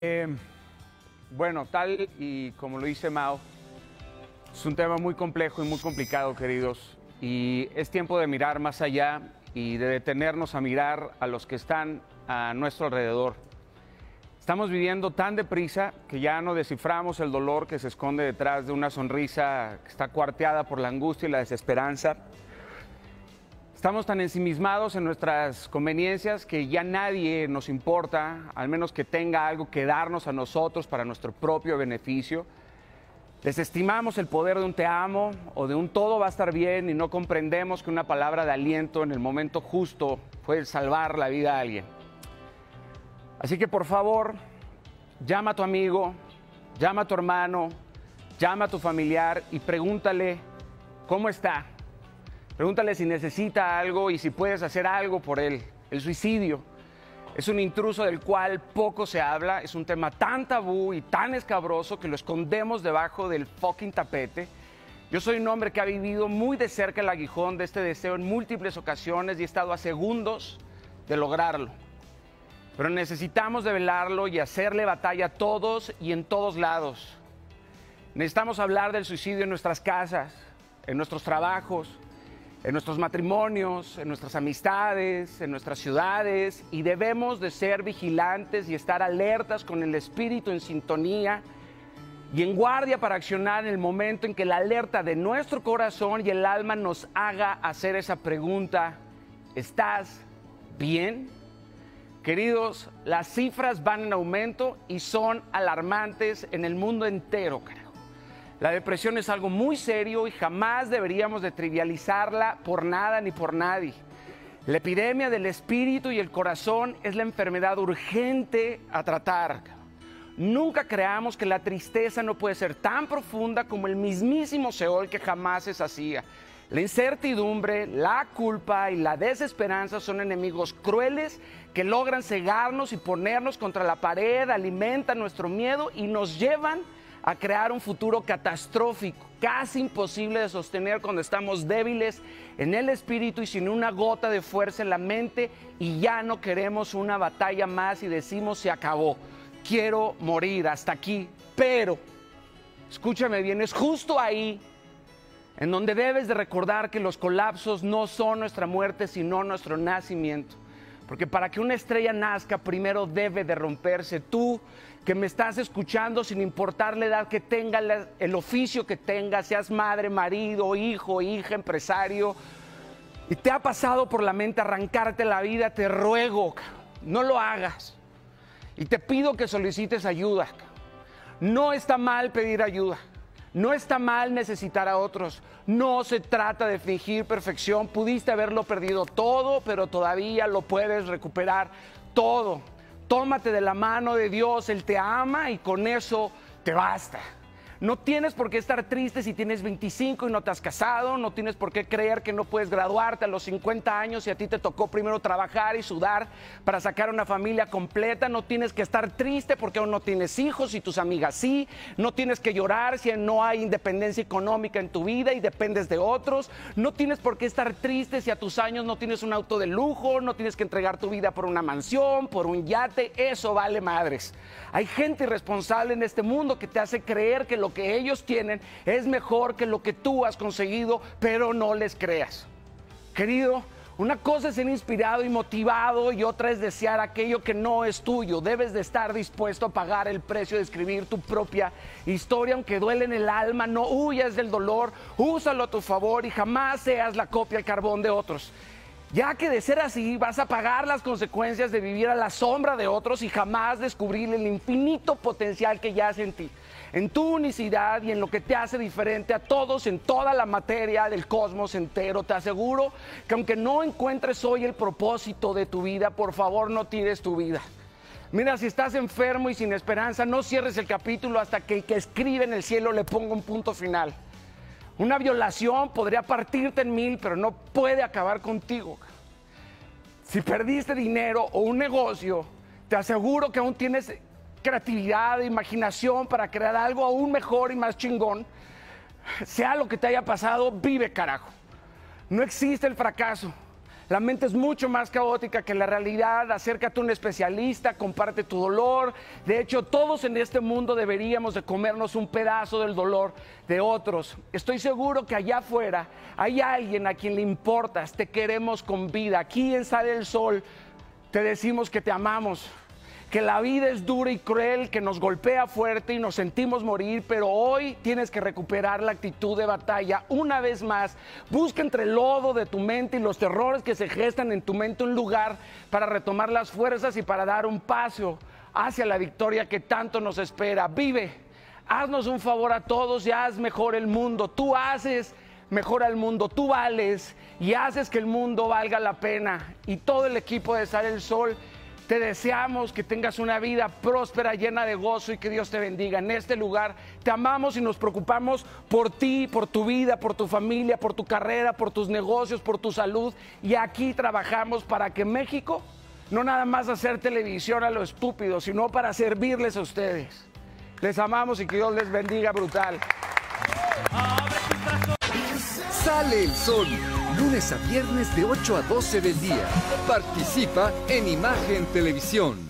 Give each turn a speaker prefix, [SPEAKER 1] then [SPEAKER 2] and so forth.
[SPEAKER 1] Eh, bueno, tal y como lo dice Mao, es un tema muy complejo y muy complicado, queridos, y es tiempo de mirar más allá y de detenernos a mirar a los que están a nuestro alrededor. Estamos viviendo tan deprisa que ya no desciframos el dolor que se esconde detrás de una sonrisa que está cuarteada por la angustia y la desesperanza. Estamos tan ensimismados en nuestras conveniencias que ya nadie nos importa, al menos que tenga algo que darnos a nosotros para nuestro propio beneficio. Desestimamos el poder de un te amo o de un todo va a estar bien y no comprendemos que una palabra de aliento en el momento justo puede salvar la vida a alguien. Así que por favor, llama a tu amigo, llama a tu hermano, llama a tu familiar y pregúntale cómo está. Pregúntale si necesita algo y si puedes hacer algo por él. El suicidio es un intruso del cual poco se habla, es un tema tan tabú y tan escabroso que lo escondemos debajo del fucking tapete. Yo soy un hombre que ha vivido muy de cerca el aguijón de este deseo en múltiples ocasiones y he estado a segundos de lograrlo. Pero necesitamos develarlo y hacerle batalla a todos y en todos lados. Necesitamos hablar del suicidio en nuestras casas, en nuestros trabajos, en nuestros matrimonios, en nuestras amistades, en nuestras ciudades y debemos de ser vigilantes y estar alertas con el espíritu en sintonía y en guardia para accionar en el momento en que la alerta de nuestro corazón y el alma nos haga hacer esa pregunta, ¿estás bien? Queridos, las cifras van en aumento y son alarmantes en el mundo entero, carajo. La depresión es algo muy serio y jamás deberíamos de trivializarla por nada ni por nadie. La epidemia del espíritu y el corazón es la enfermedad urgente a tratar. Nunca creamos que la tristeza no puede ser tan profunda como el mismísimo Seol que jamás es hacía. La incertidumbre, la culpa y la desesperanza son enemigos crueles que logran cegarnos y ponernos contra la pared, alimentan nuestro miedo y nos llevan a crear un futuro catastrófico, casi imposible de sostener cuando estamos débiles en el espíritu y sin una gota de fuerza en la mente y ya no queremos una batalla más y decimos se acabó, quiero morir hasta aquí, pero, escúchame bien, es justo ahí en donde debes de recordar que los colapsos no son nuestra muerte, sino nuestro nacimiento. Porque para que una estrella nazca, primero debe de romperse. Tú que me estás escuchando, sin importar la edad que tenga, el oficio que tengas, seas madre, marido, hijo, hija, empresario, y te ha pasado por la mente arrancarte la vida, te ruego, no lo hagas. Y te pido que solicites ayuda. No está mal pedir ayuda. No está mal necesitar a otros. No se trata de fingir perfección. Pudiste haberlo perdido todo, pero todavía lo puedes recuperar todo. Tómate de la mano de Dios, Él te ama y con eso te basta. No tienes por qué estar triste si tienes 25 y no te has casado, no tienes por qué creer que no puedes graduarte a los 50 años y a ti te tocó primero trabajar y sudar para sacar una familia completa, no tienes que estar triste porque aún no tienes hijos y tus amigas sí, no tienes que llorar si no hay independencia económica en tu vida y dependes de otros, no tienes por qué estar triste si a tus años no tienes un auto de lujo, no tienes que entregar tu vida por una mansión, por un yate, eso vale madres. Hay gente irresponsable en este mundo que te hace creer que lo que ellos tienen es mejor que lo que tú has conseguido, pero no les creas. Querido, una cosa es ser inspirado y motivado y otra es desear aquello que no es tuyo. Debes de estar dispuesto a pagar el precio de escribir tu propia historia, aunque duele en el alma. No huyas del dolor, úsalo a tu favor y jamás seas la copia al carbón de otros. Ya que de ser así vas a pagar las consecuencias de vivir a la sombra de otros y jamás descubrir el infinito potencial que yace en ti en tu unicidad y en lo que te hace diferente a todos en toda la materia del cosmos entero. Te aseguro que aunque no encuentres hoy el propósito de tu vida, por favor no tires tu vida. Mira, si estás enfermo y sin esperanza, no cierres el capítulo hasta que el que escribe en el cielo le ponga un punto final. Una violación podría partirte en mil, pero no puede acabar contigo. Si perdiste dinero o un negocio, te aseguro que aún tienes creatividad, imaginación para crear algo aún mejor y más chingón. Sea lo que te haya pasado, vive carajo. No existe el fracaso. La mente es mucho más caótica que la realidad. Acércate a un especialista, comparte tu dolor. De hecho, todos en este mundo deberíamos de comernos un pedazo del dolor de otros. Estoy seguro que allá afuera hay alguien a quien le importas, te queremos con vida. Aquí en Sale el Sol te decimos que te amamos que la vida es dura y cruel, que nos golpea fuerte y nos sentimos morir, pero hoy tienes que recuperar la actitud de batalla una vez más. Busca entre el lodo de tu mente y los terrores que se gestan en tu mente un lugar para retomar las fuerzas y para dar un paso hacia la victoria que tanto nos espera. Vive, haznos un favor a todos y haz mejor el mundo. Tú haces mejor al mundo, tú vales y haces que el mundo valga la pena. Y todo el equipo de Sal el Sol te deseamos que tengas una vida próspera, llena de gozo y que Dios te bendiga. En este lugar te amamos y nos preocupamos por ti, por tu vida, por tu familia, por tu carrera, por tus negocios, por tu salud. Y aquí trabajamos para que México no nada más hacer televisión a lo estúpido, sino para servirles a ustedes. Les amamos y que Dios les bendiga brutal.
[SPEAKER 2] Sale el sol lunes a viernes de 8 a 12 del día. Participa en Imagen Televisión.